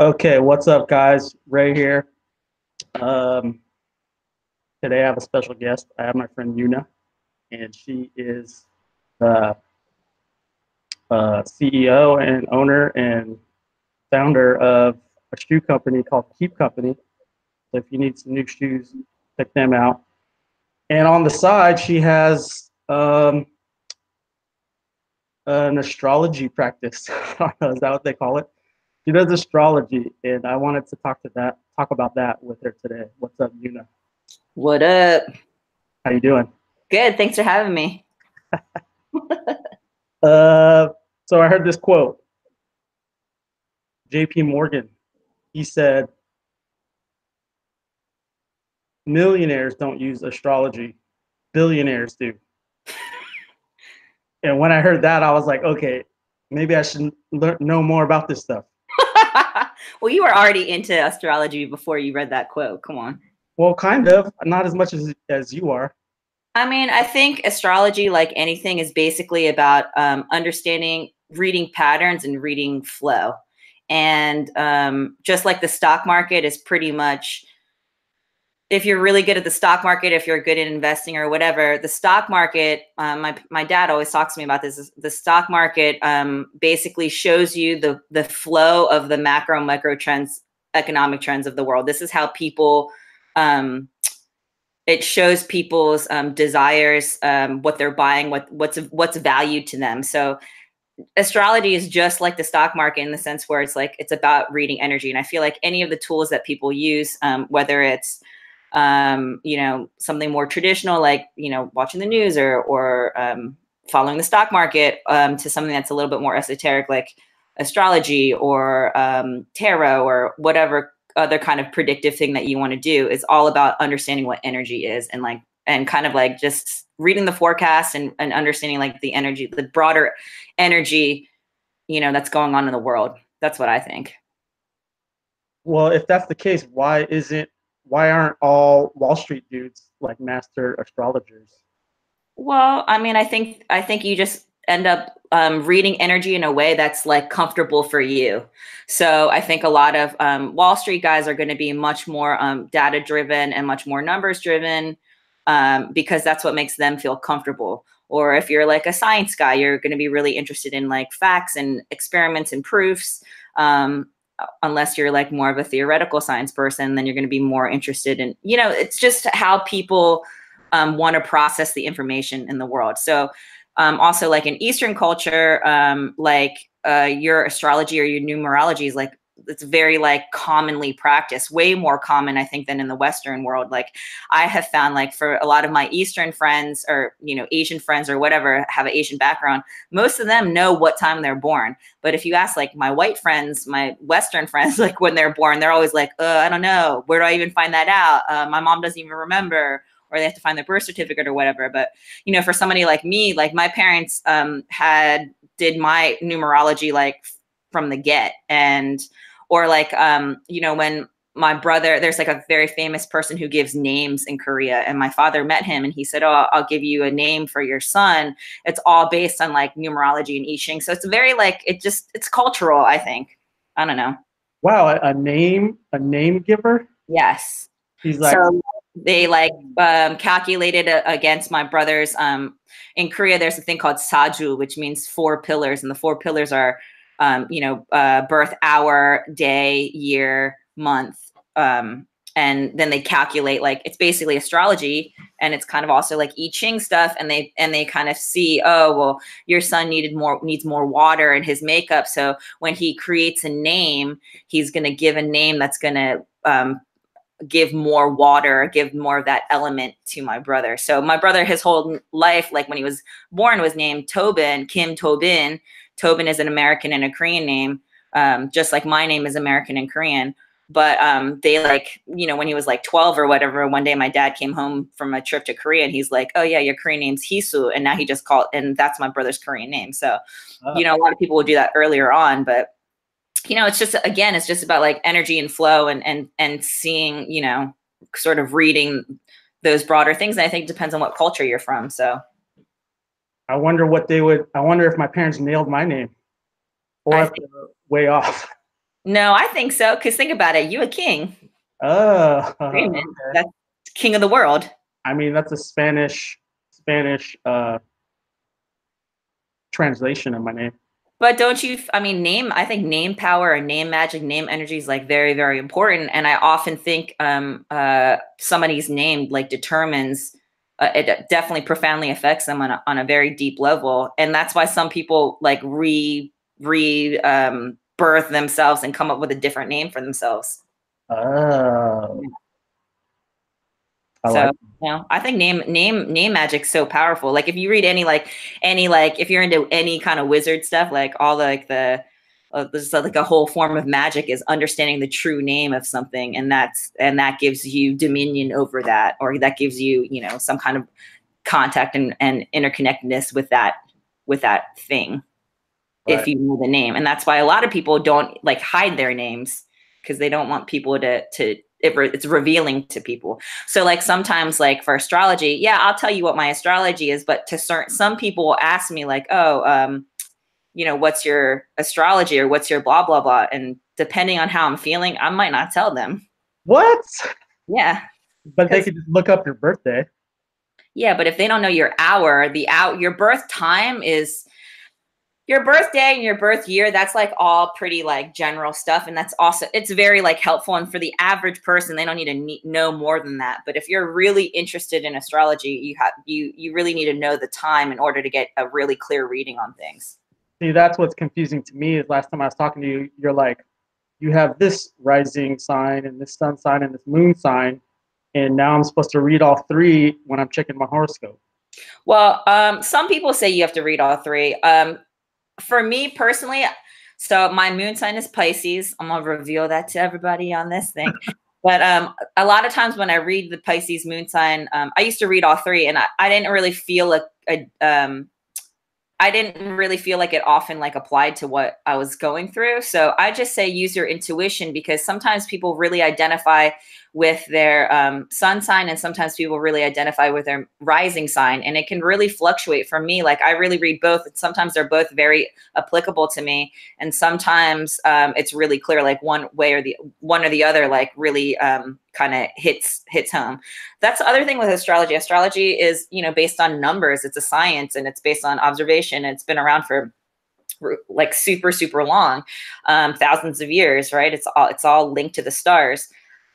Okay, what's up, guys? Ray here. Um, today I have a special guest. I have my friend Yuna, and she is the uh, CEO and owner and founder of a shoe company called Keep Company. So if you need some new shoes, check them out. And on the side, she has um, an astrology practice. is that what they call it? She does astrology, and I wanted to talk to that, talk about that with her today. What's up, Yuna? What up? How you doing? Good. Thanks for having me. uh, so I heard this quote. J.P. Morgan, he said, "Millionaires don't use astrology; billionaires do." and when I heard that, I was like, okay, maybe I should learn know more about this stuff. Well, you were already into astrology before you read that quote. Come on. Well, kind of, not as much as as you are. I mean, I think astrology, like anything, is basically about um, understanding, reading patterns, and reading flow. And um, just like the stock market is pretty much if you're really good at the stock market, if you're good at investing or whatever, the stock market, um, my, my dad always talks to me about this. The stock market um, basically shows you the, the flow of the macro, micro trends, economic trends of the world. This is how people, um, it shows people's um, desires, um, what they're buying, what what's what's valued to them. So astrology is just like the stock market in the sense where it's like it's about reading energy. And I feel like any of the tools that people use, um, whether it's um, you know, something more traditional like, you know, watching the news or, or um, following the stock market um, to something that's a little bit more esoteric like astrology or um, tarot or whatever other kind of predictive thing that you want to do is all about understanding what energy is and like and kind of like just reading the forecast and, and understanding like the energy the broader energy you know that's going on in the world. That's what i think. Well if that's the case why isn't why aren't all Wall Street dudes like master astrologers? Well, I mean, I think I think you just end up um, reading energy in a way that's like comfortable for you. So I think a lot of um, Wall Street guys are going to be much more um, data driven and much more numbers driven um, because that's what makes them feel comfortable. Or if you're like a science guy, you're going to be really interested in like facts and experiments and proofs. Um, unless you're like more of a theoretical science person, then you're going to be more interested in, you know, it's just how people um, want to process the information in the world. So, um, also like in Eastern culture, um, like uh, your astrology or your numerology is like it's very like commonly practiced way more common i think than in the western world. Like i have found like for a lot of my eastern friends or you know asian friends or whatever have an asian background most of them know what time they're born. But if you ask like my white friends my western friends like when they're born they're always like uh, i don't know. Where do i even find that out? Uh, my mom doesn't even remember or they have to find their birth certificate or whatever. But you know for somebody like me like my parents um, had did my numerology like from the get. And or like um you know when my brother there's like a very famous person who gives names in korea and my father met him and he said oh i'll give you a name for your son. It's all based on like numerology and i ching. So it's very like it just it's cultural i think. I don't know. Wow a, a name a name giver? Yes. He's like so they like um, calculated a, against my brother's um in korea there's a thing called saju which means four pillars and the four pillars are um, you know, uh, birth hour, day, year, month. Um, and then they calculate like it's basically astrology and it's kind of also like I Ching stuff and they and they kind of see oh well your son needed more needs more water in his makeup so when he creates a name he's going to give a name that's going to um, give more water give more of that element to my brother so my brother his whole life like when he was born was named Tobin Kim Tobin Tobin is an American and a Korean name, um, just like my name is American and Korean. But um, they like, you know, when he was like 12 or whatever, one day my dad came home from a trip to Korea and he's like, oh, yeah, your Korean name's Hisu. And now he just called, and that's my brother's Korean name. So, oh. you know, a lot of people would do that earlier on. But, you know, it's just, again, it's just about like energy and flow and, and, and seeing, you know, sort of reading those broader things. And I think it depends on what culture you're from. So, I wonder what they would. I wonder if my parents nailed my name, or if they're way off. No, I think so. Because think about it, you a king. Oh, okay. That's king of the world. I mean that's a Spanish Spanish uh, translation of my name. But don't you? I mean, name. I think name power and name magic, name energy is like very, very important. And I often think um, uh, somebody's name like determines. Uh, it definitely profoundly affects them on a, on a very deep level, and that's why some people like re re um, birth themselves and come up with a different name for themselves. Oh, I so like. you know, I think name name name magic's so powerful. Like if you read any like any like if you're into any kind of wizard stuff, like all the, like the uh, there's like a whole form of magic is understanding the true name of something, and that's and that gives you dominion over that, or that gives you you know some kind of contact and, and interconnectedness with that with that thing Right. if you know the name and that's why a lot of people don't like hide their names because they don't want people to to it re- it's revealing to people so like sometimes like for astrology yeah i'll tell you what my astrology is but to certain some people will ask me like oh um you know what's your astrology or what's your blah blah blah and depending on how i'm feeling i might not tell them What? yeah But they could just look up your birthday. Yeah, but if they don't know your hour, the out your birth time is your birthday and your birth year. That's like all pretty like general stuff, and that's also it's very like helpful. And for the average person, they don't need to ne- know more than that. But if you're really interested in astrology, you have you you really need to know the time in order to get a really clear reading on things. See, that's what's confusing to me. Is last time I was talking to you, you're like, you have this rising sign and this sun sign and this moon sign, and now I'm supposed to read all three when I'm checking my horoscope. Well, um, some people say you have to read all three. Um, for me personally, so my moon sign is Pisces. I'm gonna reveal that to everybody on this thing. but um, a lot of times when I read the Pisces moon sign, um, I used to read all three, and I, I didn't really feel a, a um, I didn't really feel like it often like applied to what I was going through. So I just say use your intuition because sometimes people really identify with their um, sun sign and sometimes people really identify with their rising sign and it can really fluctuate for me. Like i really read both and sometimes they're both very applicable to me and sometimes um, it's really clear like one way or the one or the other like really um, kind of hits hits home. That's the other thing with astrology. Astrology is you know based on numbers. It's a science and it's based on observation it's been around for like super super long um, thousands of years right? It's all it's all linked to the stars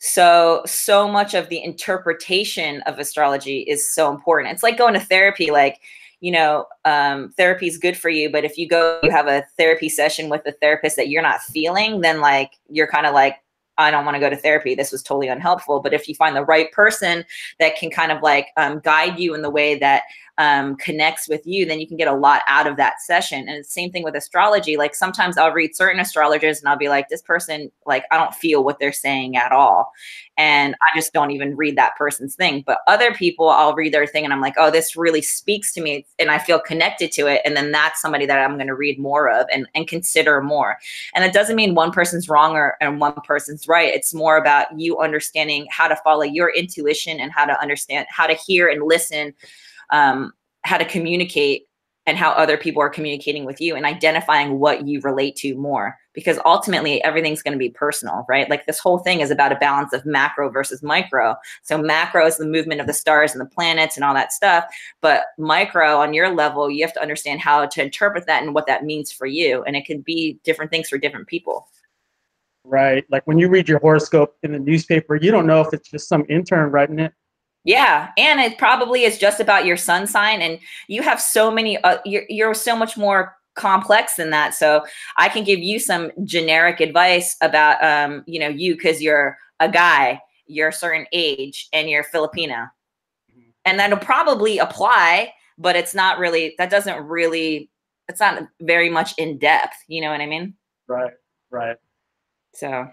so so much of the interpretation of astrology is so important. It's like going to therapy like you know um, therapy is good for you but if you go you have a therapy session with a therapist that you're not feeling then like you're kind of like i don't want to go to therapy. This was totally unhelpful. But if you find the right person that can kind of like um, guide you in the way that um, connects with you, then you can get a lot out of that session. And the same thing with astrology. Like sometimes I'll read certain astrologers and I'll be like, this person, like, I don't feel what they're saying at all. And I just don't even read that person's thing. But other people, I'll read their thing and I'm like, oh, this really speaks to me and I feel connected to it. And then that's somebody that I'm going to read more of and, and consider more. And it doesn't mean one person's wrong or and one person's right. It's more about you understanding how to follow your intuition and how to understand how to hear and listen um, how to communicate and how other people are communicating with you and identifying what you relate to more because ultimately everything's going to be personal right like this whole thing is about a balance of macro versus micro so macro is the movement of the stars and the planets and all that stuff but micro on your level you have to understand how to interpret that and what that means for you and it can be different things for different people Right. Like when you read your horoscope in the newspaper, you don't know if it's just some intern writing it. Yeah, and it probably is just about your sun sign, and you have so many. Uh, you're you're so much more complex than that. So I can give you some generic advice about um, you know, you because you're a guy, you're a certain age, and you're Filipino, and that'll probably apply, but it's not really. That doesn't really. It's not very much in depth. You know what I mean? Right. Right. So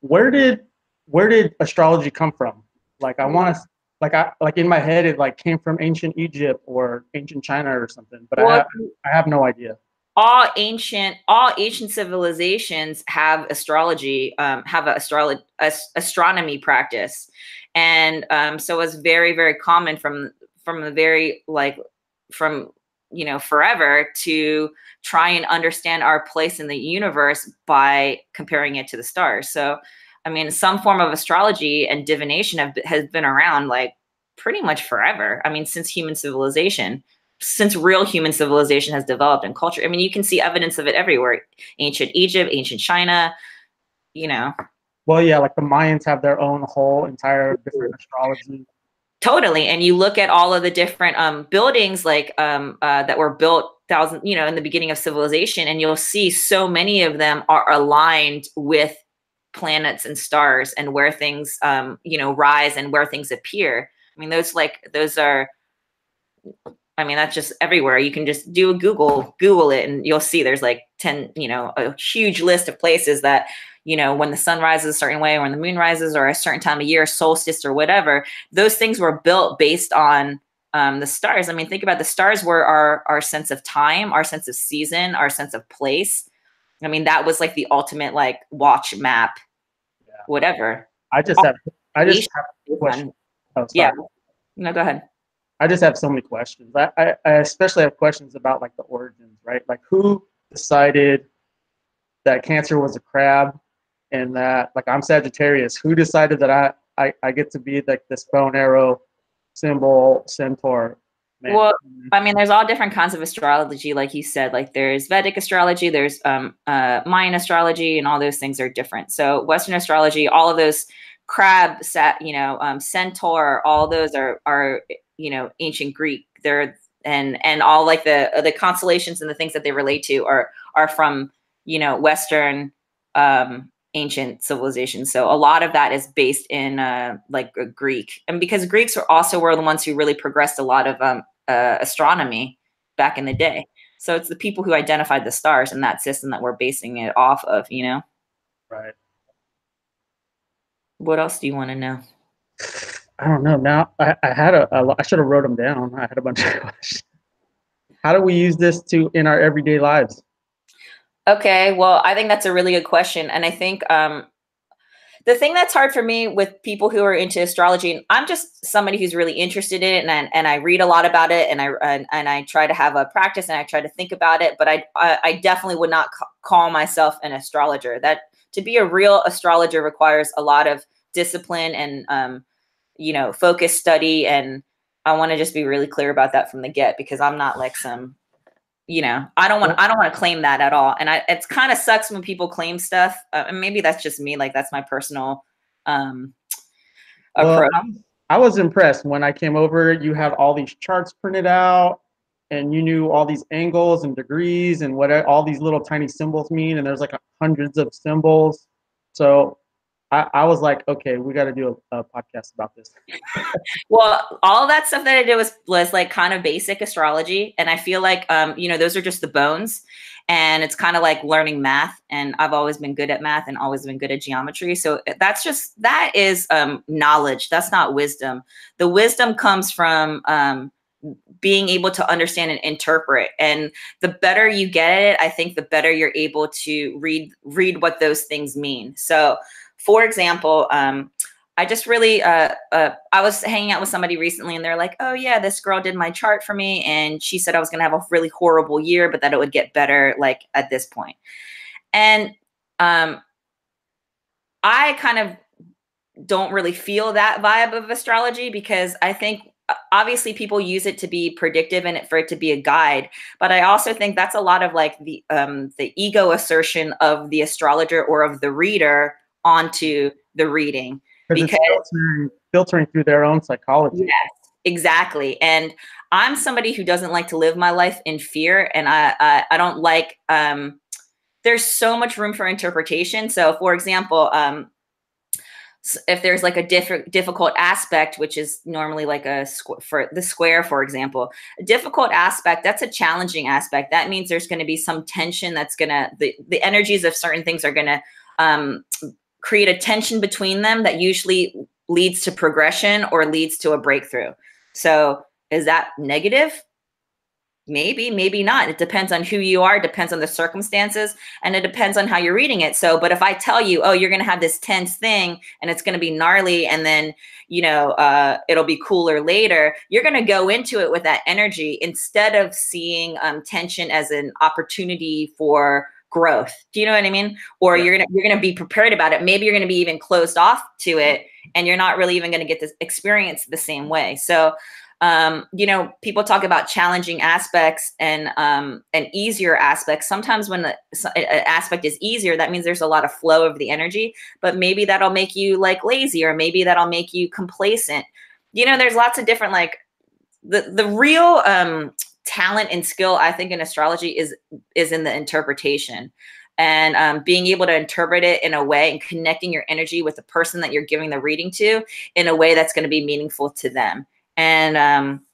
Where did where did astrology come from? Like I want to like I like in my head it like came from ancient Egypt or ancient China or something, but I have, I have no idea. all ancient all ancient civilizations have astrology um, have a astrology astronomy practice and um, so it's very very common from from the very like from you know forever to try and understand our place in the universe by comparing it to the stars so i mean some form of astrology and divination have, has been around like pretty much forever. I mean since human civilization since real human civilization has developed in culture. I mean you can see evidence of it everywhere. Ancient egypt ancient china you know. Well yeah like the mayans have their own whole entire different astrology. Totally. And you look at all of the different um, buildings like um, uh, that were built thousand, you know, in the beginning of civilization, and you'll see so many of them are aligned with planets and stars and where things, um, you know, rise and where things appear. I mean, those like those are. I mean, that's just everywhere. You can just do a Google, Google it, and you'll see there's like 10, you know, a huge list of places that you know, when the sun rises a certain way or when the moon rises or a certain time of year, solstice or whatever, those things were built based on um, the stars. I mean, think about the stars were our our sense of time, our sense of season, our sense of place. I mean, that was like the ultimate like watch map. Whatever. I just have I just have questions. Oh, yeah. No, go ahead. I just have so many questions. I, I, I especially have questions about like the origins, right? Like who decided that Cancer was a crab and that like I'm Sagittarius. Who decided that I I, I get to be like this bone arrow symbol centaur? Man. Well, I mean, there's all different kinds of astrology, like you said. Like there's Vedic astrology, there's um, uh, Mayan astrology, and all those things are different. So Western astrology, all of those crab, set, you know, um, centaur, all those are are you know ancient Greek. They're and and all like the the constellations and the things that they relate to are are from you know Western um, ancient civilizations. So a lot of that is based in uh, like Greek, and because Greeks were also were the ones who really progressed a lot of um, uh, astronomy back in the day. So it's the people who identified the stars in that system that we're basing it off of. You know. Right. What else do you want to know? I don't know. Now I, I had a, a I should have wrote them down. I had a bunch of questions. How do we use this to in our everyday lives? Okay, well, I think that's a really good question. And I think um, the thing that's hard for me with people who are into astrology, and I'm just somebody who's really interested in it, and I, and I read a lot about it, and I and, and I try to have a practice, and I try to think about it. But I I, I definitely would not ca- call myself an astrologer. That to be a real astrologer requires a lot of discipline and um, you know focus study, and I want to just be really clear about that from the get because I'm not like some you know i don't want i don't want to claim that at all. And i it's kind of sucks when people claim stuff uh, and maybe that's just me like that's my personal um approach. Well, i was impressed when i came over you had all these charts printed out and you knew all these angles and degrees and what all these little tiny symbols mean and there's like hundreds of symbols. So I, I was like, okay, we got to do a, a, podcast about this. well, all that stuff that I did was was like kind of basic astrology, and I feel like um, you know those are just the bones, and it's kind of like learning math. And I've always been good at math and always been good at geometry, so that's just that is um, knowledge. That's not wisdom. The wisdom comes from um, being able to understand and interpret and the better you get at it i think the better you're able to read read what those things mean so for example, um, I just really, uh, uh, I was hanging out with somebody recently and they're like, oh, yeah, this girl did my chart for me. And she said I was going to have a really horrible year, but that it would get better like at this point. And um, I kind of don't really feel that vibe of astrology because I think uh, obviously people use it to be predictive and it, for it to be a guide but i also think that's a lot of like the um the ego assertion of the astrologer or of the reader onto the reading because filtering, filtering through their own psychology. Yes, exactly. And I'm somebody who doesn't like to live my life in fear, and I I, I don't like. Um, there's so much room for interpretation. So, for example, um, if there's like a diff- difficult aspect which is normally like a squ- for the square for example a difficult aspect that's a challenging aspect that means there's going to be some tension that's going to the, the energies of certain things are going to um, create a tension between them that usually leads to progression or leads to a breakthrough. So, is that negative? maybe maybe not it depends on who you are depends on the circumstances and it depends on how you're reading it so but if i tell you oh you're going to have this tense thing and it's going to be gnarly and then you know uh, it'll be cooler later you're going to go into it with that energy instead of seeing um, tension as an opportunity for growth do you know what i mean or you're gonna you're gonna be prepared about it maybe you're gonna be even closed off to it and you're not really even gonna get this experience the same way so um, you know, people talk about challenging aspects and um, and easier aspects. Sometimes when an aspect is easier, that means there's a lot of flow of the energy. But maybe that'll make you like lazy, or maybe that'll make you complacent. You know, there's lots of different like the the real um, talent and skill I think in astrology is is in the interpretation. And um, being able to interpret it in a way and connecting your energy with the person that you're giving the reading to in a way that's going to be meaningful to them. And um,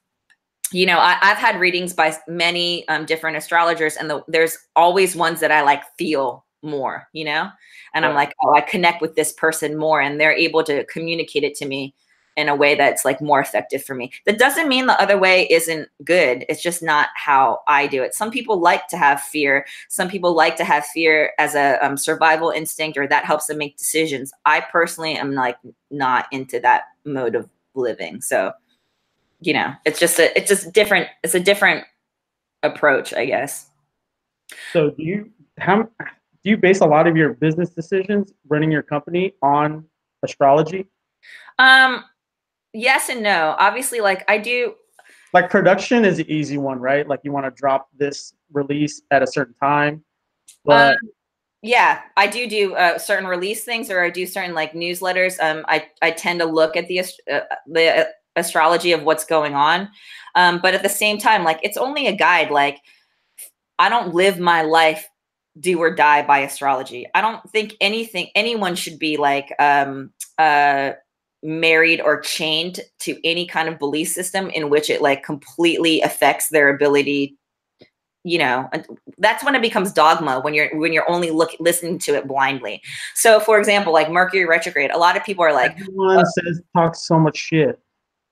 you know, I, have had readings by many um, different astrologers, and the, there's always ones that I like feel more, you know, and I'm like, oh, I connect with this person more, and they're able to communicate it to me in a way that's like more effective for me. That doesn't mean the other way isn't good. It's just not how I do it. Some people like to have fear. Some people like to have fear as a um, survival instinct, or that helps them make decisions. I personally am like not into that mode of living. So you know, it's just a it's just different. It's a different approach, I guess. So do you how do you base a lot of your business decisions running your company on astrology? Um yes and no. Obviously like I do like production is an easy one, right? Like you want to drop this release at a certain time. But um, yeah, I do do uh, certain release things, or I do certain like newsletters. Um, I I tend to look at the uh, the astrology of what's going on. Um, but at the same time, like it's only a guide. Like I don't live my life do or die by astrology. I don't think anything anyone should be like um uh married or chained to any kind of belief system in which it like completely affects their ability you know that's when it becomes dogma when you're when you're only look listening to it blindly so for example like mercury retrograde a lot of people are like everyone oh, says talks so much shit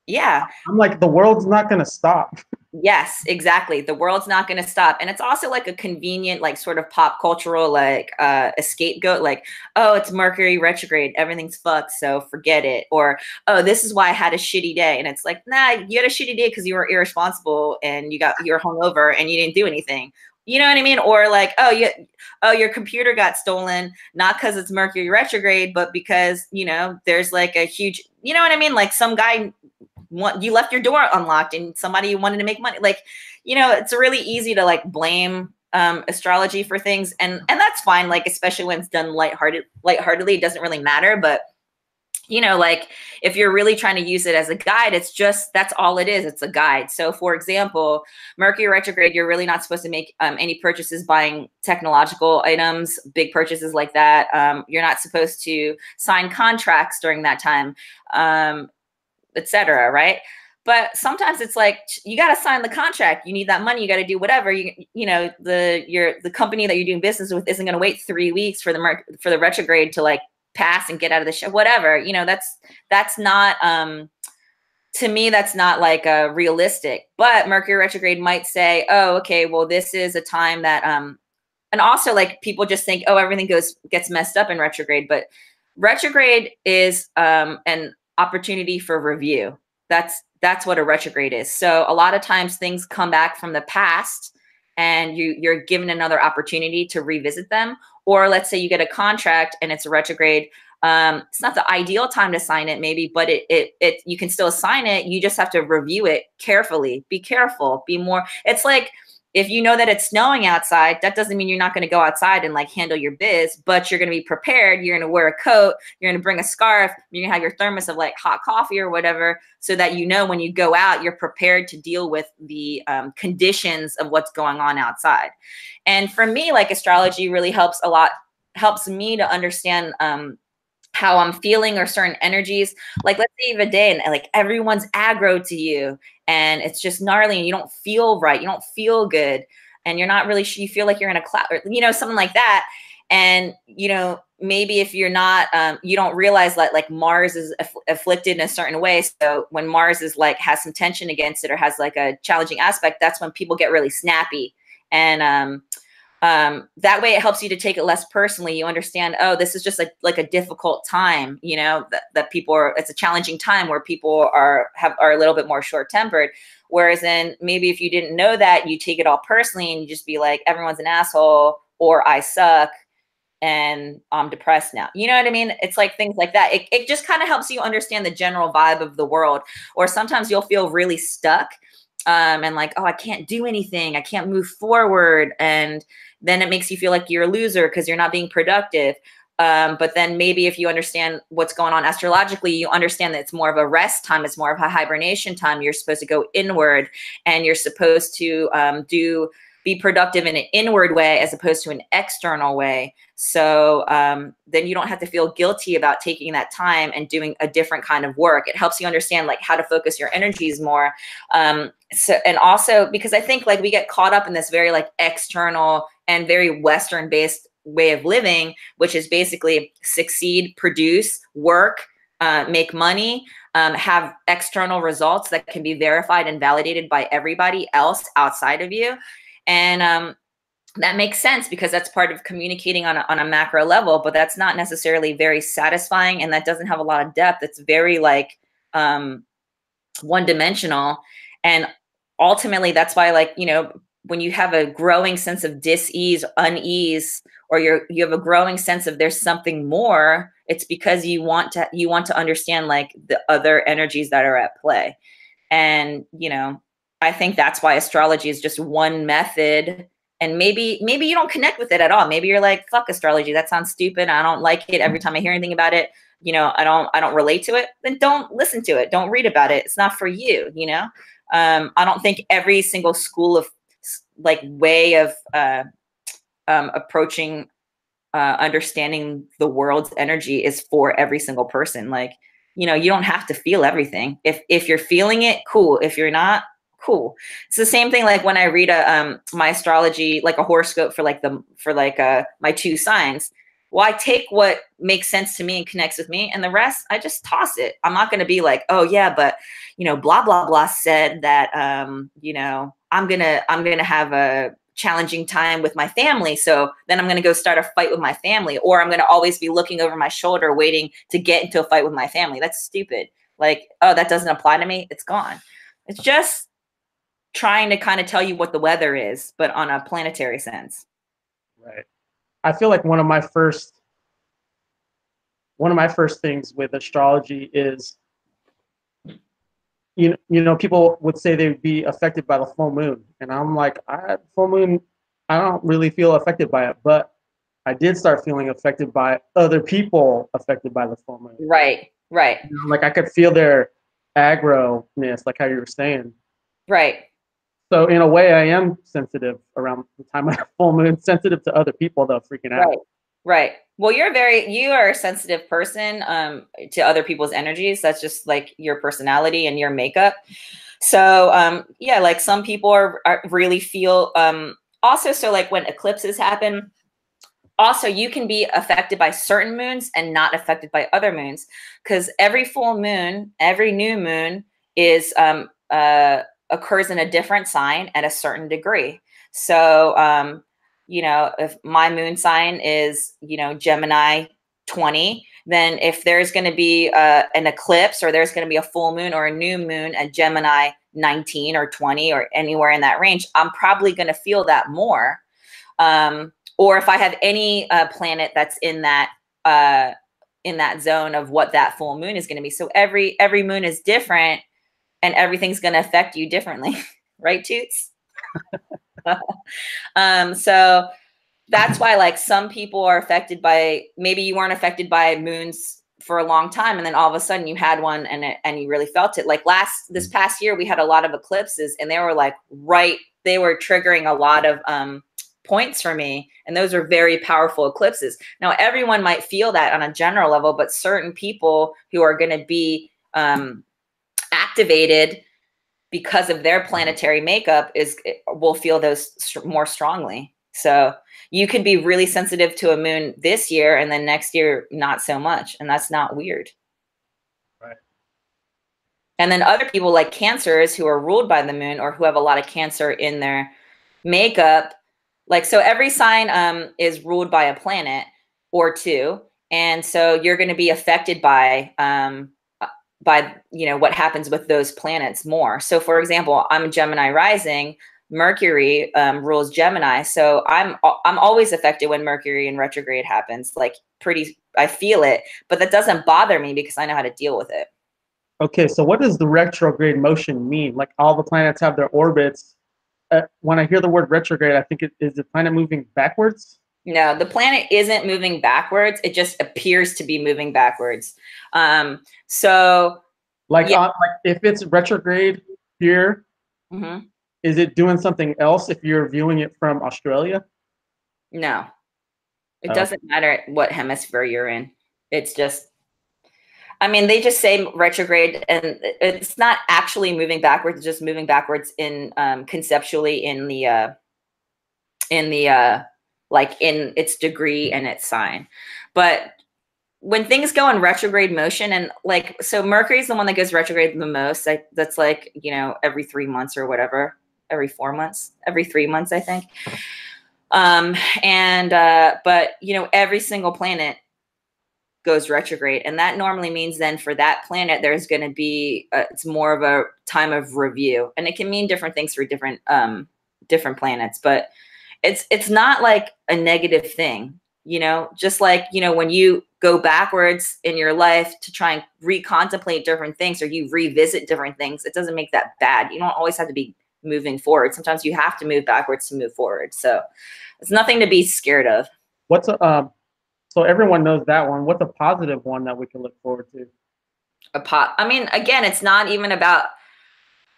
yeah. I'm like, the world's not going to stop. Yes, exactly. The world's not going to stop. And it's also like a convenient, like sort of pop cultural, like uh, a scapegoat, like, oh, it's Mercury retrograde. Everything's fucked. So forget it. Or, oh, this is why I had a shitty day. And it's like, nah, you had a shitty day because you were irresponsible and you got, you're hungover and you didn't do anything. You know what I mean? Or like, oh, you, oh, your computer got stolen, not because it's Mercury retrograde, but because, you know, there's like a huge, you know what I mean? Like some guy want you left your door unlocked and somebody wanted to make money. Like you know it's really easy to like blame um, astrology for things and and that's fine like especially when it's done lighthearted lightheartedly it doesn't really matter but you know like if you're really trying to use it as a guide it's just that's all it is it's a guide. So for example mercury retrograde you're really not supposed to make um, any purchases buying technological items big purchases like that um, you're not supposed to sign contracts during that time um, etc. Right. But sometimes it's like you got to sign the contract. You need that money. You got to do whatever. You you know the your the company that you're doing business with isn't going to wait three weeks for the for the retrograde to like pass and get out of the show. Whatever. You know that's that's not um to me that's not like a realistic. But Mercury retrograde might say, oh okay, well this is a time that um and also like people just think oh everything goes gets messed up in retrograde, but retrograde is um an opportunity for review. That's that's what a retrograde is. So a lot of times things come back from the past and you you're given another opportunity to revisit them or let's say you get a contract and it's a retrograde um, it's not the ideal time to sign it maybe but it, it it you can still sign it you just have to review it carefully be careful be more it's like if you know that it's snowing outside, that doesn't mean you're not going to go outside and like handle your biz, but you're going to be prepared. You're going to wear a coat, you're going to bring a scarf, you're going to have your thermos of like hot coffee or whatever, so that you know when you go out, you're prepared to deal with the um, conditions of what's going on outside. And for me, like astrology really helps a lot, helps me to understand um, how I'm feeling or certain energies. Like let's say you have a day and like everyone's aggro to you and it's just gnarly and you don't feel right. You don't feel good and you're not really sure you feel like you're in a cloud or you know something like that. and you know maybe if you're not um, you don't realize that like mars is aff- afflicted in a certain way so when mars is like has some tension against it or has like a challenging aspect that's when people get really snappy and um, um, that way it helps you to take it less personally you understand oh this is just like like a difficult time you know that, that people are it's a challenging time where people are have are a little bit more short tempered whereas then maybe if you didn't know that you take it all personally and you just be like everyone's an asshole or i suck and I'm depressed now. You know what I mean? It's like things like that. It, it just kind of helps you understand the general vibe of the world. Or sometimes you'll feel really stuck um, and like, oh, I can't do anything. I can't move forward. And then it makes you feel like you're a loser because you're not being productive. Um, but then maybe if you understand what's going on astrologically, you understand that it's more of a rest time, it's more of a hibernation time. You're supposed to go inward and you're supposed to um, do be productive in an inward way as opposed to an external way. So um, then you don't have to feel guilty about taking that time and doing a different kind of work. It helps you understand like how to focus your energies more. Um, so and also because I think like we get caught up in this very like external and very Western based way of living, which is basically succeed, produce, work, uh, make money. Um, have external results that can be verified and validated by everybody else outside of you. And um, that makes sense because that's part of communicating on a, on a macro level, but that's not necessarily very satisfying and that doesn't have a lot of depth. It's very like um, one dimensional. And ultimately, that's why, like, you know, when you have a growing sense of dis-ease, unease, or you're you have a growing sense of there's something more, it's because you want to you want to understand like the other energies that are at play. And you know, I think that's why astrology is just one method. And maybe maybe you don't connect with it at all. Maybe you're like, fuck astrology. That sounds stupid. I don't like it. Every time I hear anything about it, you know, I don't I don't relate to it. Then don't listen to it. Don't read about it. It's not for you, you know? Um, I don't think every single school of like way of uh, um, approaching uh, understanding the world's energy is for every single person. Like, you know, you don't have to feel everything. If if you're feeling it, cool. If you're not, cool it's the same thing like when i read a um my astrology like a horoscope for like the for like uh my two signs well i take what makes sense to me and connects with me and the rest i just toss it. I'm not going to be like oh yeah but you know blah blah blah said that um you know i'm gonna i'm gonna have a challenging time with my family so then i'm to go start a fight with my family or i'm to always be looking over my shoulder waiting to get into a fight with my family. That's stupid. Like oh that doesn't apply to me? It's gone. It's just trying to kind of tell you what the weather is, but on a planetary sense. Right. I feel like one of my first one of my first things with astrology is you know, you know people would say they'd be affected by the full moon. And i'm like i full moon i don't really feel affected by it. But i did start feeling affected by other people affected by the full moon. Right right. You know, like i could feel their aggro ness like how you were saying. Right so in a way, I am sensitive around the time of full moon, sensitive to other people though freaking out. Right. Right. Well, you're very you are a sensitive person um, to other people's energies. That's just like your personality and your makeup. So um, yeah, like some people are, are really feel um, also. So like when eclipses happen, also you can be affected by certain moons and not affected by other moons because every full moon, every new moon is um, uh, occurs in a different sign at a certain degree. So, um, you know, if my moon sign is, you know, Gemini 20, then if there's going to be an eclipse or there's going to be a full moon or a new moon at Gemini 19 or 20 or anywhere in that range, I'm probably going to feel that more. Um, or if I have any uh, planet that's in that uh, in that zone of what that full moon is going to be. So every every moon is different and everything's going to affect you differently, right, Toots? um, so that's why, like, some people are affected by maybe you weren't affected by moons for a long time, and then all of a sudden you had one and it, and you really felt it. Like last this mm. past year, we had a lot of eclipses, and they were like right, they were triggering a lot of um, points for me and those are very powerful eclipses now everyone might feel that on a general level but certain people who are going to be um, activated because of their planetary makeup is will feel those more strongly So you could be really sensitive to a moon this year and then next year not so much. And that's not weird. Right. And then other people like cancers who are ruled by the moon or who have a lot of cancer in their makeup. Like so every sign um is ruled by a planet or two. And so you're going to be affected by um by you know what happens with those planets more. So for example, I'm a Gemini rising. Mercury um, rules Gemini, so I'm I'm always affected when Mercury in retrograde happens. Like pretty, I feel it, but that doesn't bother me because I know how to deal with it. Okay, so what does the retrograde motion mean? Like all the planets have their orbits. Uh, when I hear the word retrograde, I think it is the planet moving backwards. No, the planet isn't moving backwards. It just appears to be moving backwards. Um, so, like, yeah. uh, like if it's retrograde here, mm-hmm is it doing something else if you're viewing it from Australia? No. It oh. doesn't matter what hemisphere you're in. It's just I mean, they just say retrograde and it's not actually moving backwards, it's just moving backwards in um conceptually in the uh in the uh like in its degree and its sign. But when things go in retrograde motion and like so Mercury's the one that goes retrograde the most. That's like, you know, every 3 months or whatever every four months, every three months, I think. Um, and uh, but you know, every single planet goes retrograde, and that normally means then for that planet, there's going to be a, it's more of a time of review, and it can mean different things for different um, different planets, but it's it's not like a negative thing you know just like you know when you go backwards in your life to try and recontemplate different things or you revisit different things it doesn't make that bad you don't always have to be moving forward. Sometimes you have to move backwards to move forward. So it's nothing to be scared of. What's a, um, so everyone knows that one. What's a positive one that we can look forward to? A pot. I mean, again, it's not even about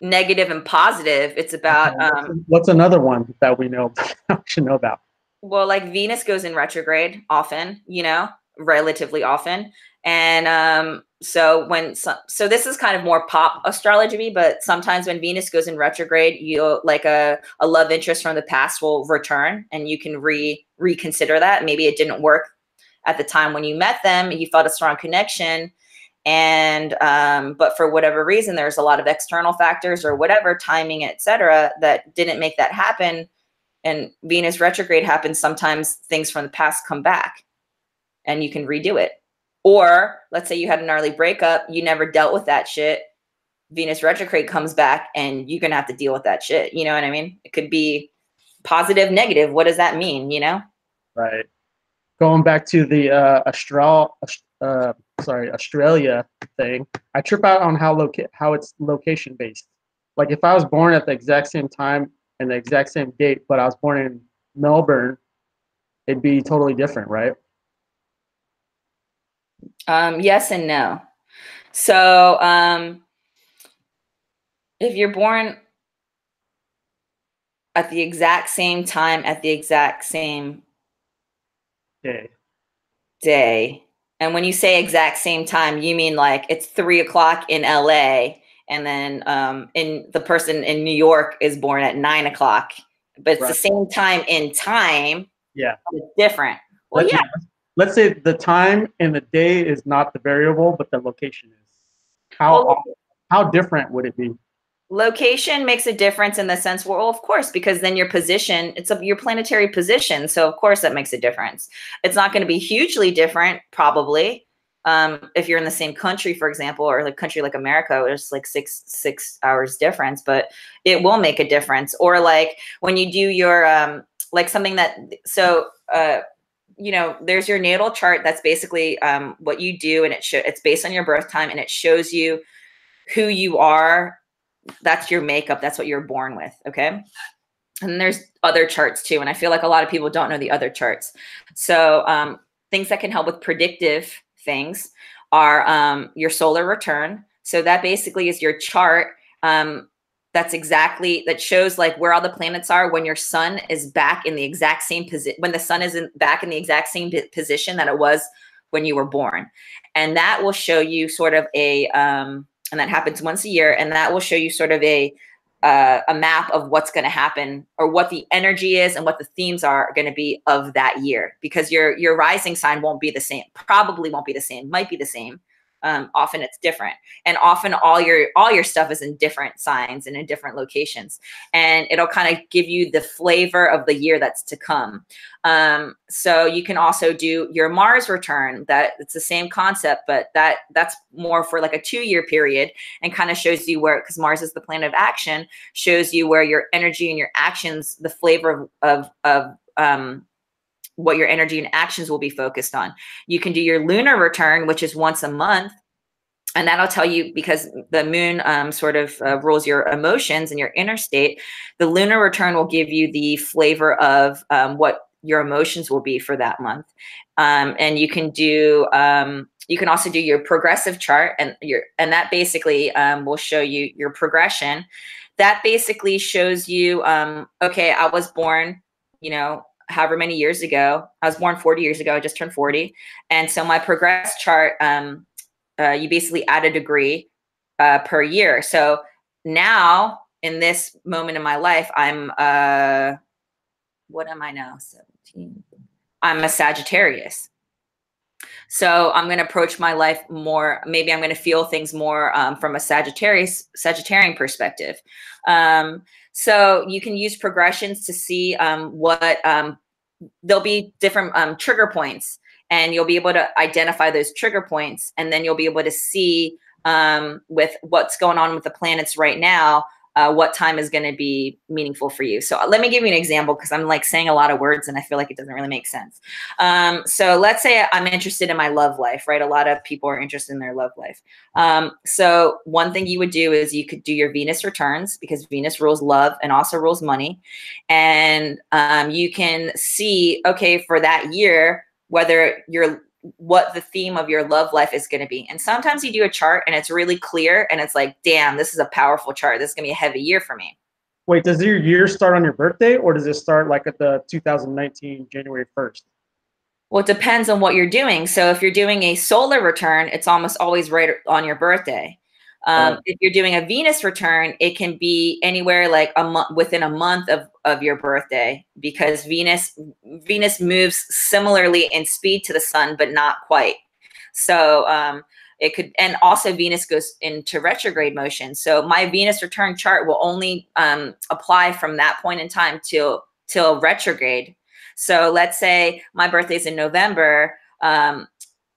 negative and positive. It's about um, what's another one that we know should know about. Well, like Venus goes in retrograde often, you know, relatively often, and um, so when so, so this is kind of more pop astrology but sometimes when venus goes in retrograde you like a, a love interest from the past will return and you can re reconsider that maybe it didn't work at the time when you met them and you felt a strong connection and um, but for whatever reason there's a lot of external factors or whatever timing etc that didn't make that happen and venus retrograde happens sometimes things from the past come back and you can redo it or let's say you had a gnarly breakup, you never dealt with that shit. Venus retrograde comes back and you're to have to deal with that shit. You know what I mean? It could be positive, negative. What does that mean? You know? Right. Going back to the uh, Astral, uh, sorry, Australia thing, I trip out on how loca- how it's location based. Like if I was born at the exact same time and the exact same date, but I was born in Melbourne, it'd be totally different, right? Um, yes and no. So um, if you're born at the exact same time at the exact same day, day, and when you say exact same time, you mean like it's three o'clock in LA, and then um, in the person in New York is born at nine o'clock, but it's right. the same time in time. Yeah, it's different. Well, Let's yeah let's say the time and the day is not the variable, but the location is. How well, how different would it be? Location makes a difference in the sense, well, of course, because then your position, it's a, your planetary position. So of course that makes a difference. It's not going to be hugely different, probably. Um, if you're in the same country, for example, or like country like America, there's like six six hours difference, but it will make a difference. Or like when you do your um, like something that so uh, you know, there's your natal chart. That's basically um, what you do, and it show, it's based on your birth time, and it shows you who you are. That's your makeup. That's what you're born with. Okay. And there's other charts too, and I feel like a lot of people don't know the other charts. So um, things that can help with predictive things are um, your solar return. So that basically is your chart um, that's exactly that shows like where all the planets are when your sun is back in the exact same position when the sun is in, back in the exact same position that it was when you were born and that will show you sort of a um and that happens once a year and that will show you sort of a uh, a map of what's going to happen or what the energy is and what the themes are going to be of that year because your your rising sign won't be the same probably won't be the same might be the same um, often it's different. And often all your all your stuff is in different signs and in different locations. And it'll kind of give you the flavor of the year that's to come. Um, so you can also do your mars return that it's the same concept but that that's more for like a two year period and kind of shows you where because mars is the planet of action shows you where your energy and your actions the flavor of of, of um, what your energy and actions will be focused on. You can do your lunar return, which is once a month. And that'll tell you because the moon um, sort of uh, rules your emotions and your inner state. The lunar return will give you the flavor of um, what your emotions will be for that month. Um, and you can do um, you can also do your progressive chart and your and that basically um, will show you your progression that basically shows you um, okay i was born you know however many years ago. I was born 40 years ago. I just turned 40. And so my progress chart, um, uh, you basically add a degree uh, per year. So now in this moment in my life, I'm, uh, what am I now? 17. I'm a Sagittarius. So I'm going to approach my life more. Maybe I'm going to feel things more um, from a Sagittarius Sagittarian perspective. Um, so you can use progressions to see um, what um, there'll be different um, trigger points, and you'll be able to identify those trigger points, and then you'll be able to see um, with what's going on with the planets right now uh, what time is going to be meaningful for you. So let me give you an example because I'm like saying a lot of words and I feel like it doesn't really make sense. Um, so let's say I'm interested in my love life, right? A lot of people are interested in their love life. Um, so one thing you would do is you could do your Venus returns because Venus rules love and also rules money. And um, you can see, okay, for that year, whether you're what the theme of your love life is going to be. And sometimes you do a chart and it's really clear and it's like, damn, this is a powerful chart. This is going to be a heavy year for me. Wait, does your year start on your birthday or does it start like at the 2019 January 1st? Well, it depends on what you're doing. So if you're doing a solar return, it's almost always right on your birthday. Um, if you're doing a Venus return, it can be anywhere like a month within a month of, of your birthday because Venus Venus moves similarly in speed to the sun, but not quite. So um, it could, and also Venus goes into retrograde motion. So my Venus return chart will only um, apply from that point in time till till retrograde. So let's say my birthday is in November. Um,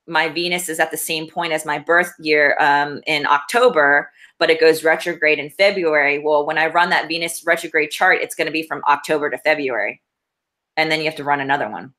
my Venus is at the same point as my birth year um, in October, but it goes retrograde in February. Well, when I run that Venus retrograde chart, it's going to be from October to February. And then you have to run another one.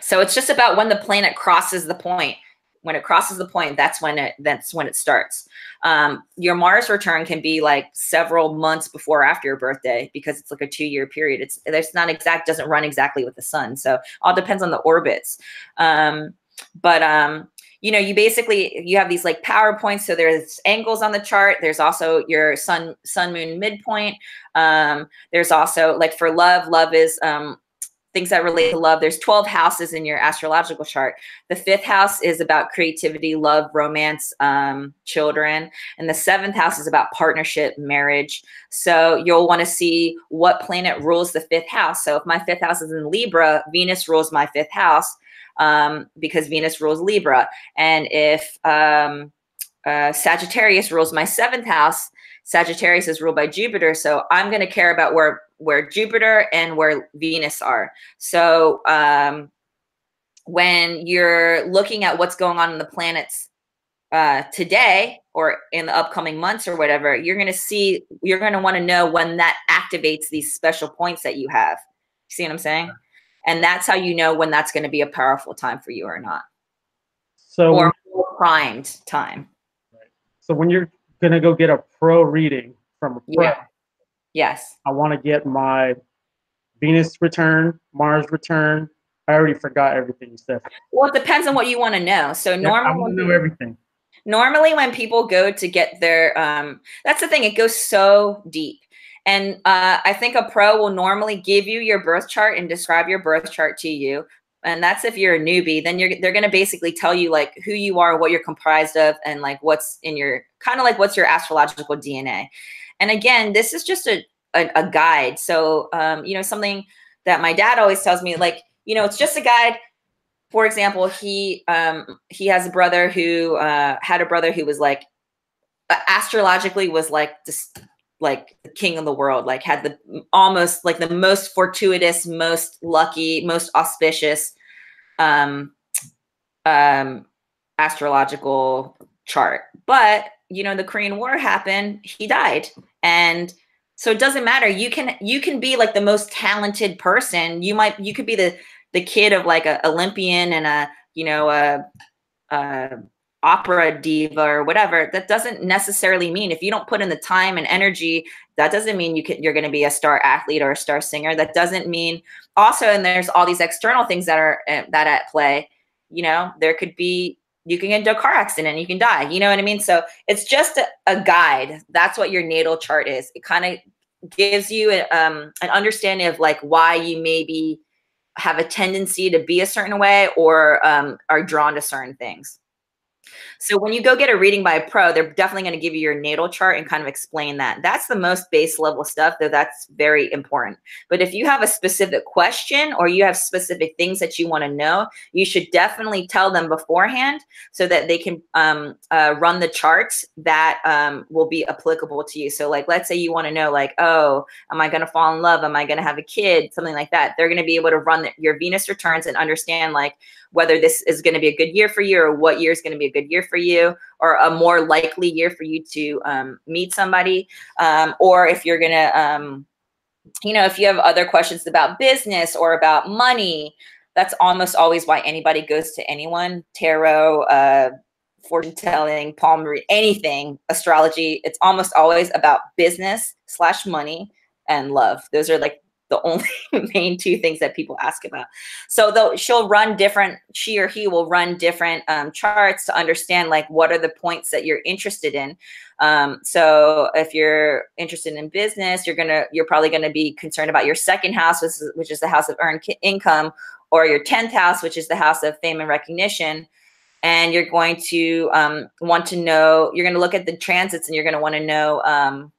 So it's just about when the planet crosses the point. When it crosses the point, that's when it that's when it starts. Um, your Mars return can be like several months before or after your birthday because it's like a two year period. It's there's not exact doesn't run exactly with the sun, so all depends on the orbits. Um, but um, you know, you basically you have these like power points. So there's angles on the chart. There's also your sun sun moon midpoint. Um, there's also like for love, love is um, things that relate to love. There's 12 houses in your astrological chart. The fifth house is about creativity, love, romance, um, children. And the seventh house is about partnership, marriage. So you'll want to see what planet rules the fifth house. So if my fifth house is in Libra, Venus rules my fifth house um, because Venus rules Libra. And if um, uh, Sagittarius rules my seventh house, Sagittarius is ruled by Jupiter. So I'm going to care about where where Jupiter and where Venus are. So um, when you're looking at what's going on in the planets uh, today or in the upcoming months or whatever, you're going to see, you're going to want to know when that activates these special points that you have. See what I'm saying? And that's how you know when that's going to be a powerful time for you or not. So or primed time. So when you're going to go get a pro reading from a pro yeah. yes. I want to get my venus return mars return. I already forgot everything you said. Well it depends on what you want to know. So yeah, normally i want to know everything. normally when people go to get their um that's the thing it goes so deep and uh, I think a pro will normally give you your birth chart and describe your birth chart to you. And that's if you're a newbie, then you're they're gonna basically tell you like who you are, what you're comprised of, and like what's in your kind of like what's your astrological DNA. And again, this is just a, a, a guide. So, um, you know, something that my dad always tells me, like, you know, it's just a guide. For example, he um, he has a brother who uh, had a brother who was like astrologically was like just like the king of the world, like had the almost like the most fortuitous, most lucky, most auspicious um, um, astrological chart. But you know, the Korean War happened, he died, and so it doesn't matter. You can you can be like the most talented person. You might you could be the the kid of like a Olympian and a you know a, a opera diva or whatever. That doesn't necessarily mean if you don't put in the time and energy. That doesn't mean you can you're going to be a star athlete or a star singer. That doesn't mean also. And there's all these external things that are uh, that at play. You know, there could be you can get into a car accident and you can die. You know what I mean? So it's just a, a guide. That's what your natal chart is. It kind of gives you a, um, an understanding of like why you maybe have a tendency to be a certain way or um, are drawn to certain things. So when you go get a reading by a pro, they're definitely going to give you your natal chart and kind of explain that. That's the most base level stuff, though that's very important. But if you have a specific question or you have specific things that you want to know, you should definitely tell them beforehand so that they can um, uh, run the charts that um, will be applicable to you. So like, let's say you want to know like, oh, am I going to fall in love? Am I going to have a kid? Something like that. They're going to be able to run the, your Venus returns and understand like whether this is going to be a good year for you or what year is going to be a good year for you or a more likely year for you to um, meet somebody. Um, or if you're to um, you know if you have other questions about business or about money that's almost always why anybody goes to anyone. Tarot uh, fortune telling palm read anything astrology it's almost always about business slash money and love. Those are like the only main two things that people ask about. So though she'll run different, she or he will run different um, charts to understand like what are the points that you're interested in. Um, so if you're interested in business, you're gonna you're probably gonna be concerned about your second house, which is, which is the house of earned income, or your tenth house, which is the house of fame and recognition. And you're going to um, want to know. You're going to look at the transits, and you're going to want to know um,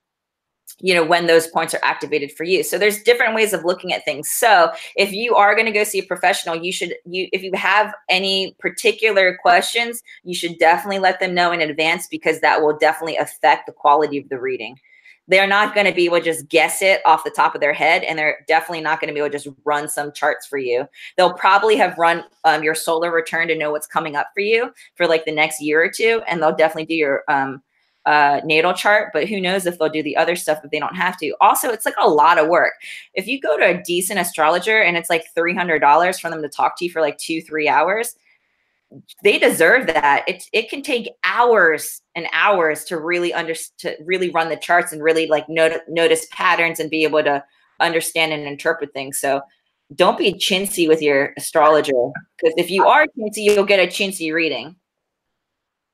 you know when those points are activated for you. So there's different ways of looking at things. So if you are going to go see a professional you should you if you have any particular questions you should definitely let them know in advance because that will definitely affect the quality of the reading. They're not going to be able to just guess it off the top of their head and they're definitely not going to be able to just run some charts for you. They'll probably have run um, your solar return to know what's coming up for you for like the next year or two and they'll definitely do your um, uh, natal chart, but who knows if they'll do the other stuff if they don't have to. Also, it's like a lot of work. If you go to a decent astrologer and it's like $300 for them to talk to you for like two, three hours, they deserve that. It, it can take hours and hours to really under to really run the charts and really like not- notice patterns and be able to understand and interpret things. So don't be chintzy with your astrologer because if you are chintzy, you'll get a chintzy reading.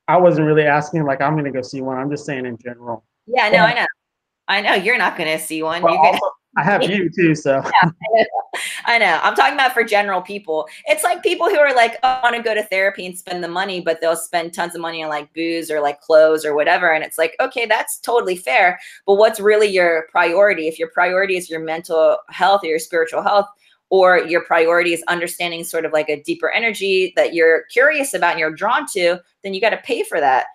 I wasn't really asking like I'm gonna go see one. I'm just saying in general. Yeah, no, I know. I know you're not gonna see one. Well, gonna- I have you too, so yeah, I, know. I know. I'm talking about for general people. It's like people who are like, oh, I want to go to therapy and spend the money, but they'll spend tons of money on like booze or like clothes or whatever. And it's like, okay, that's totally fair. But what's really your priority? If your priority is your mental health or your spiritual health, or your priority is understanding sort of like a deeper energy that you're curious about and you're drawn to, then you got to pay for that.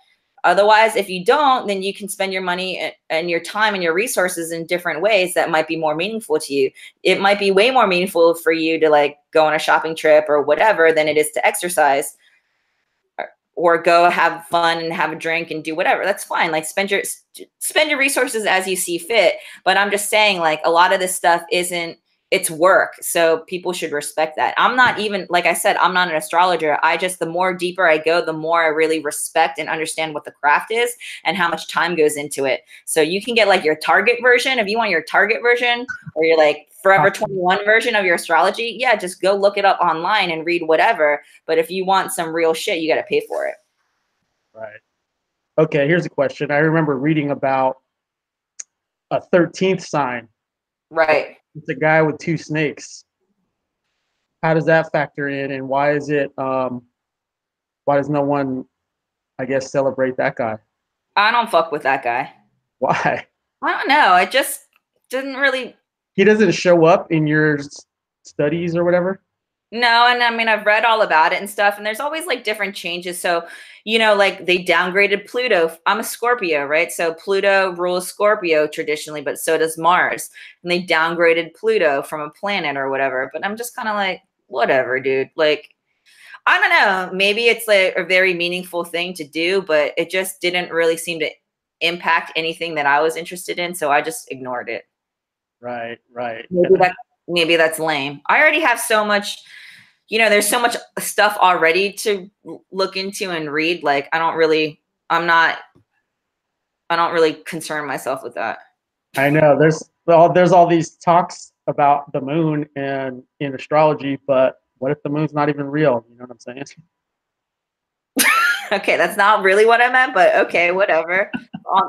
Otherwise, if you don't, then you can spend your money and your time and your resources in different ways that might be more meaningful to you. It might be way more meaningful for you to like go on a shopping trip or whatever than it is to exercise or go have fun and have a drink and do whatever. That's fine. Like spend your spend your resources as you see fit. But I'm just saying like a lot of this stuff isn't it's work so people should respect that. I'm not even like i said i'm not an astrologer. I just the more deeper i go the more i really respect and understand what the craft is and how much time goes into it. So you can get like your target version. If you want your target version or your like forever 21 version of your astrology yeah just go look it up online and read whatever. But if you want some real shit you got to pay for it. Right. Okay here's a question. I remember reading about a 13th sign. Right it's a guy with two snakes. How does that factor in, and why is it? Um, why does no one, I guess, celebrate that guy? I don't fuck with that guy. Why? I don't know. I just didn't really. He doesn't show up in your studies or whatever. No, and I mean I've read all about it and stuff, and there's always like different changes. So, you know, like they downgraded Pluto. I'm a Scorpio, right? So Pluto rules Scorpio traditionally, but so does Mars. And they downgraded Pluto from a planet or whatever. But I'm just kind of like, whatever, dude. Like, I don't know. Maybe it's like a very meaningful thing to do, but it just didn't really seem to impact anything that I was interested in. So I just ignored it. Right, right. Maybe that maybe that's lame. I already have so much you know, there's so much stuff already to look into and read. Like, I don't really, I'm not, I don't really concern myself with that. I know there's all there's all these talks about the moon and in astrology, but what if the moon's not even real? You know what I'm saying? okay, that's not really what I meant, but okay, whatever.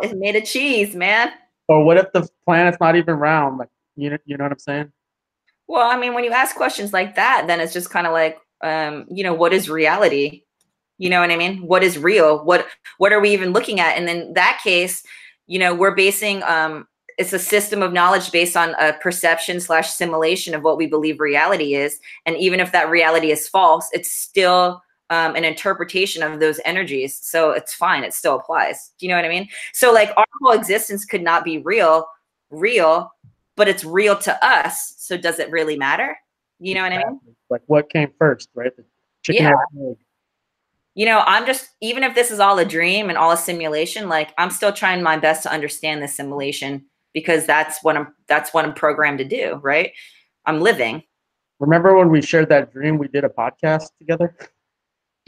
it's made of cheese, man. Or what if the planet's not even round? Like, you know, you know what I'm saying? Well, I mean, when you ask questions like that, then it's just kind of like, um, you know, what is reality? You know what I mean? What is real? What what are we even looking at? And in that case, you know, we're basing um, it's a system of knowledge based on a perception slash simulation of what we believe reality is. And even if that reality is false, it's still um, an interpretation of those energies. So it's fine. It still applies. Do you know what I mean? So like our whole existence could not be real, real but it's real to us. So does it really matter? You know what I mean? Like what came first, right? The chicken yeah. You know, I'm just even if this is all a dream and all a simulation, like I'm still trying my best to understand the simulation because that's what I'm that's what I'm programmed to do, right? I'm living. Remember when we shared that dream we did a podcast together?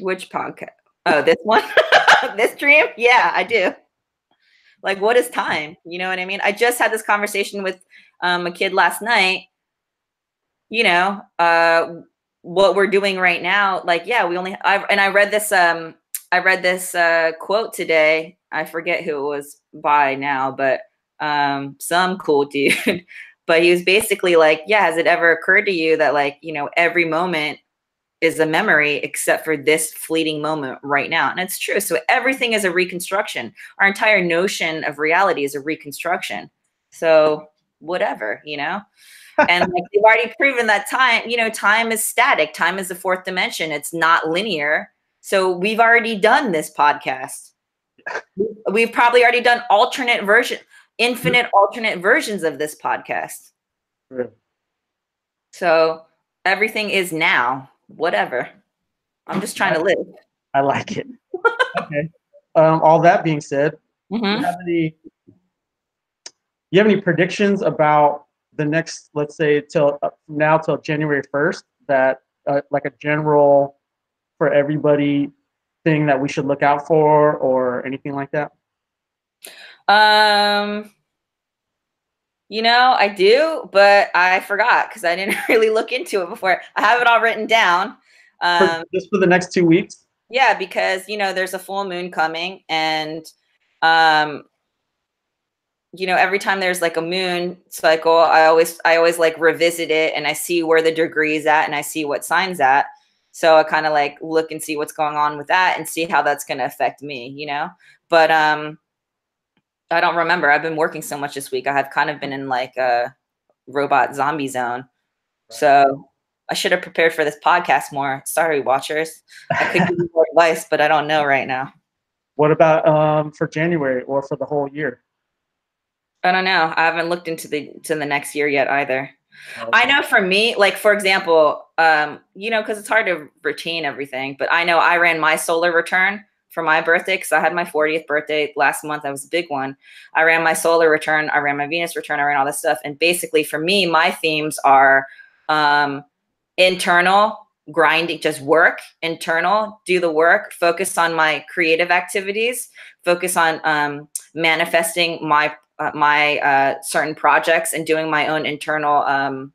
Which podcast? Oh, this one? this dream? Yeah, I do. Like what is time? You know what I mean? I just had this conversation with um, a kid last night, you know, uh, what we're doing right now, like, yeah, we only, I've, and I read this, um, I read this uh, quote today. I forget who it was by now, but um, some cool dude. but he was basically like, yeah, has it ever occurred to you that like, you know, every moment is a memory except for this fleeting moment right now. And it's true. So everything is a reconstruction. Our entire notion of reality is a reconstruction. So whatever, you know? and like they've already proven that time, you know, time is static. Time is the fourth dimension. It's not linear. So we've already done this podcast. We've probably already done alternate version, infinite alternate versions of this podcast. So everything is now, whatever. I'm just trying to live. I like it. okay. Um, all that being said, mm-hmm. have any you have any predictions about the next, let's say, till uh, from now till January 1st, that uh, like a general for everybody thing that we should look out for or anything like that? Um, you know, I do, but I forgot because I didn't really look into it before. I have it all written down. Um, for, just for the next two weeks? Yeah, because, you know, there's a full moon coming and um, you know every time there's like a moon cycle i always i always like revisit it and i see where the degree is at and i see what signs at. So i kind of like look and see what's going on with that and see how that's going to affect me you know? But um i don't remember. I've been working so much this week. I have kind of been in like a robot zombie zone. So i should have prepared for this podcast more. Sorry watchers. I could give you more advice but i don't know right now. What about um for january or for the whole year I don't know. I haven't looked into the to the next year yet either. Okay. I know for me, like for example, um, you know, because it's hard to retain everything, but I know I ran my solar return for my birthday because I had my 40th birthday last month. That was a big one. I ran my solar return, I ran my Venus return, I ran all this stuff. And basically for me, my themes are um internal, grinding, just work, internal, do the work, focus on my creative activities, focus on um manifesting my uh, my uh, certain projects and doing my own internal um,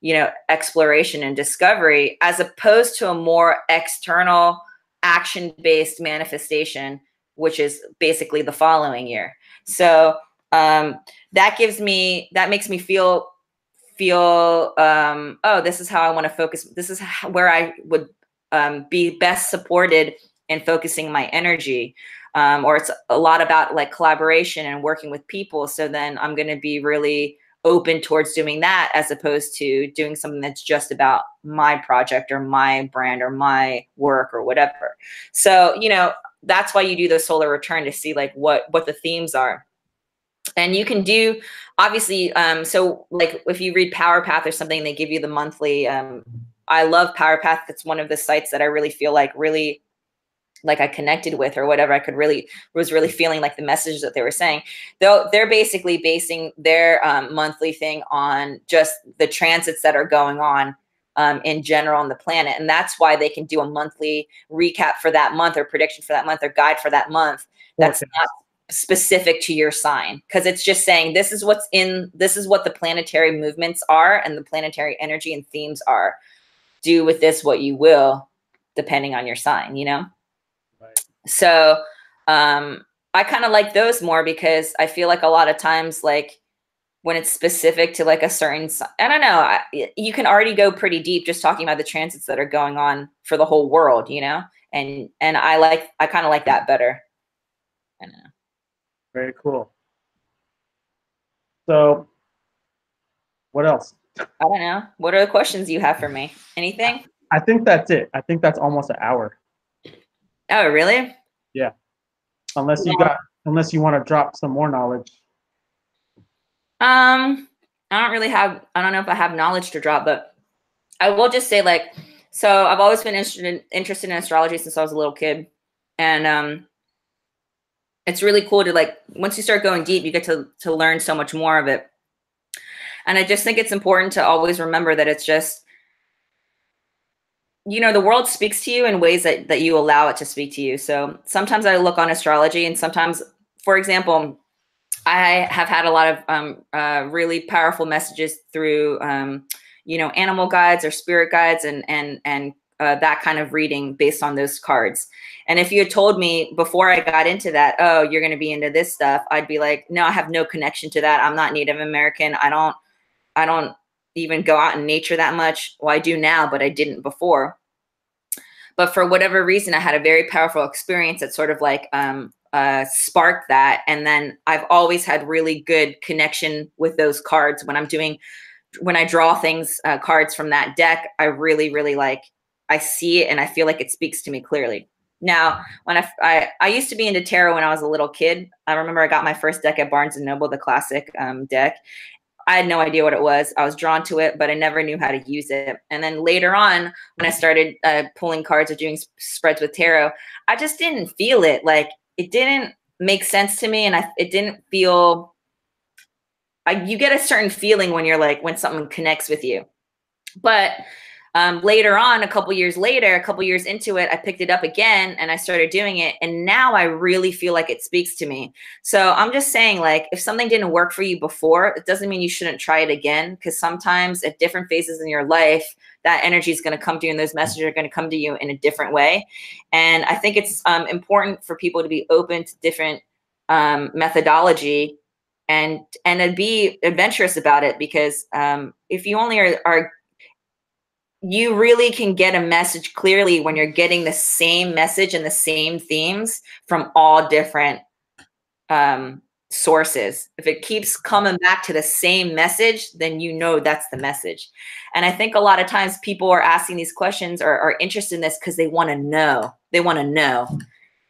you know exploration and discovery as opposed to a more external action based manifestation which is basically the following year. So um, that gives me that makes me feel feel um, oh this is how i want to focus this is how, where i would um, be best supported in focusing my energy um, or it's a lot about like collaboration and working with people. So then I'm going to be really open towards doing that as opposed to doing something that's just about my project or my brand or my work or whatever. So, you know, that's why you do the solar return to see like what what the themes are. And you can do obviously um so like if you read Power Path or something they give you the monthly um I love Power Path. It's one of the sites that I really feel like really like I connected with or whatever. I could really was really feeling like the messages that they were saying. Though they're basically basing their um, monthly thing on just the transits that are going on um, in general on the planet, and that's why they can do a monthly recap for that month or prediction for that month or guide for that month. That's okay. not specific to your sign because it's just saying this is what's in this is what the planetary movements are and the planetary energy and themes are. Do with this what you will, depending on your sign. You know. So um, I kind of like those more because I feel like a lot of times, like when it's specific to like a certain, I don't know, I, you can already go pretty deep just talking about the transits that are going on for the whole world, you know. And and I like I kind of like that better. I don't know. Very cool. So, what else? I don't know. What are the questions you have for me? Anything? I think that's it. I think that's almost an hour. Oh, really? Unless you got, unless you want to drop some more knowledge. Um, I don't really have. I don't know if I have knowledge to drop, but I will just say like, so I've always been interested in, interested in astrology since I was a little kid, and um, it's really cool to like once you start going deep, you get to to learn so much more of it. And I just think it's important to always remember that it's just you know the world speaks to you in ways that that you allow it to speak to you. So sometimes i look on astrology and sometimes for example i have had a lot of um, uh, really powerful messages through um, you know animal guides or spirit guides and and and uh, that kind of reading based on those cards. And if you had told me before i got into that oh you're going to be into this stuff i'd be like no i have no connection to that. I'm not native american. I don't i don't even go out in nature that much. Well, I do now, but I didn't before. But for whatever reason, I had a very powerful experience that sort of like um, uh, sparked that. And then I've always had really good connection with those cards when I'm doing, when I draw things, uh, cards from that deck. I really, really like, I see it and I feel like it speaks to me clearly. Now, when I, I, I used to be into tarot when I was a little kid. I remember I got my first deck at Barnes and Noble, the classic um, deck, I had no idea what it was. I was drawn to it, but I never knew how to use it. And then later on, when I started uh, pulling cards or doing spreads with tarot, I just didn't feel it. Like it didn't make sense to me, and I it didn't feel. I, you get a certain feeling when you're like when something connects with you, but um, later on, a couple years later, a couple years into it, I picked it up again and I started doing it. And now I really feel like it speaks to me. So I'm just saying, like, if something didn't work for you before, it doesn't mean you shouldn't try it again. Because sometimes at different phases in your life, that energy is going to come to you and those messages are going to come to you in a different way. And I think it's um, important for people to be open to different um, methodology and and be adventurous about it because um, if you only are, are you really can get a message clearly when you're getting the same message and the same themes from all different um, sources. If it keeps coming back to the same message, then you know that's the message. And I think a lot of times people are asking these questions or are interested in this because they want to know. They want to know.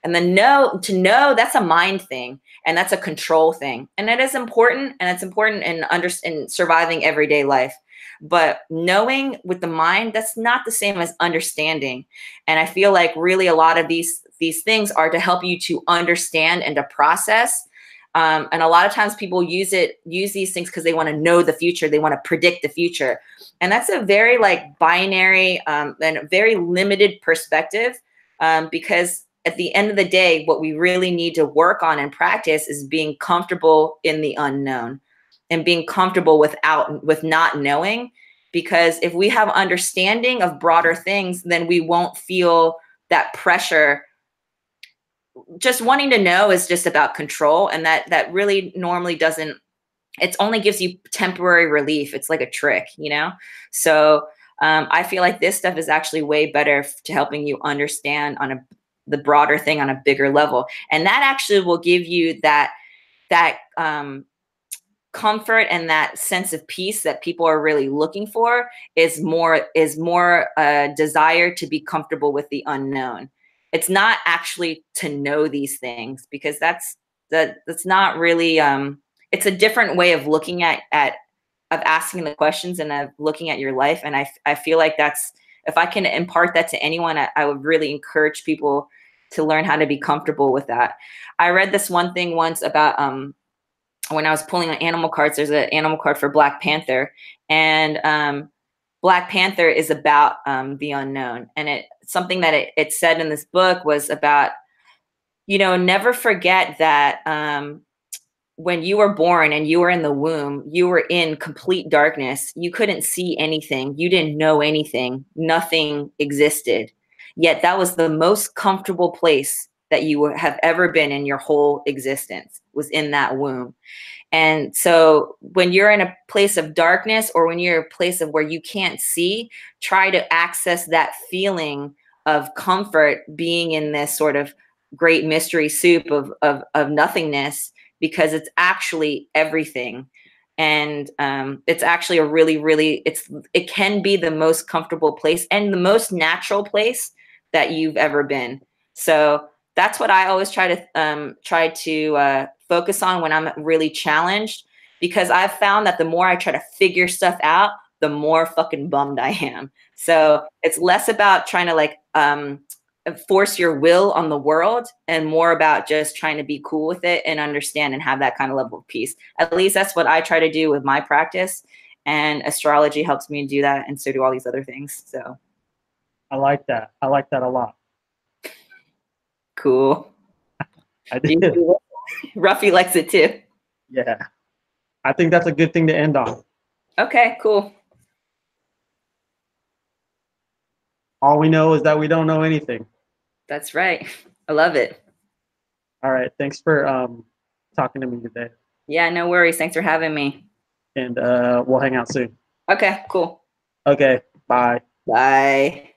And the know to know that's a mind thing and that's a control thing. And it is important and it's important in under in surviving everyday life. But knowing with the mind, that's not the same as understanding. And I feel like really a lot of these these things are to help you to understand and to process. Um, and a lot of times people use it use these things because they want to know the future they want to predict the future and that's a very like binary um, and very limited perspective um, because at the end of the day what we really need to work on and practice is being comfortable in the unknown and being comfortable without with not knowing because if we have understanding of broader things then we won't feel that pressure. Just wanting to know is just about control and that that really normally doesn't it only gives you temporary relief. It's like a trick you know? So um, i feel like this stuff is actually way better to helping you understand on a the broader thing on a bigger level. And that actually will give you that that um comfort and that sense of peace that people are really looking for is more is more a desire to be comfortable with the unknown. It's not actually to know these things because that's that that's not really um it's a different way of looking at at of asking the questions and of looking at your life. And i i feel like that's if i can impart that to anyone I, I would really encourage people to learn how to be comfortable with that. I read this one thing once about um when i was pulling on animal cards there's an animal card for black panther and um black panther is about um the unknown and it something that it, it said in this book was about you know never forget that um when you were born and you were in the womb, you were in complete darkness. You couldn't see anything. You didn't know anything. Nothing existed. Yet that was the most comfortable place that you have ever been in your whole existence was in that womb. And so when you're in a place of darkness or when you're a place of where you can't see, try to access that feeling of comfort being in this sort of great mystery soup of, of, of nothingness because it's actually everything and um, it's actually a really really it's it can be the most comfortable place and the most natural place that you've ever been so that's what i always try to um, try to uh, focus on when i'm really challenged because i've found that the more i try to figure stuff out the more fucking bummed i am so it's less about trying to like um, force your will on the world and more about just trying to be cool with it and understand and have that kind of level of peace. At least that's what I try to do with my practice. And astrology helps me do that. And so do all these other things. So I like that. I like that a lot. Cool. I did. Ruffy likes it too. Yeah. I think that's a good thing to end on. Okay, cool. All we know is that we don't know anything. That's right. I love it. All right. Thanks for um, talking to me today. Yeah, no worries. Thanks for having me. And uh, we'll hang out soon. Okay, cool. Okay. Bye. Bye.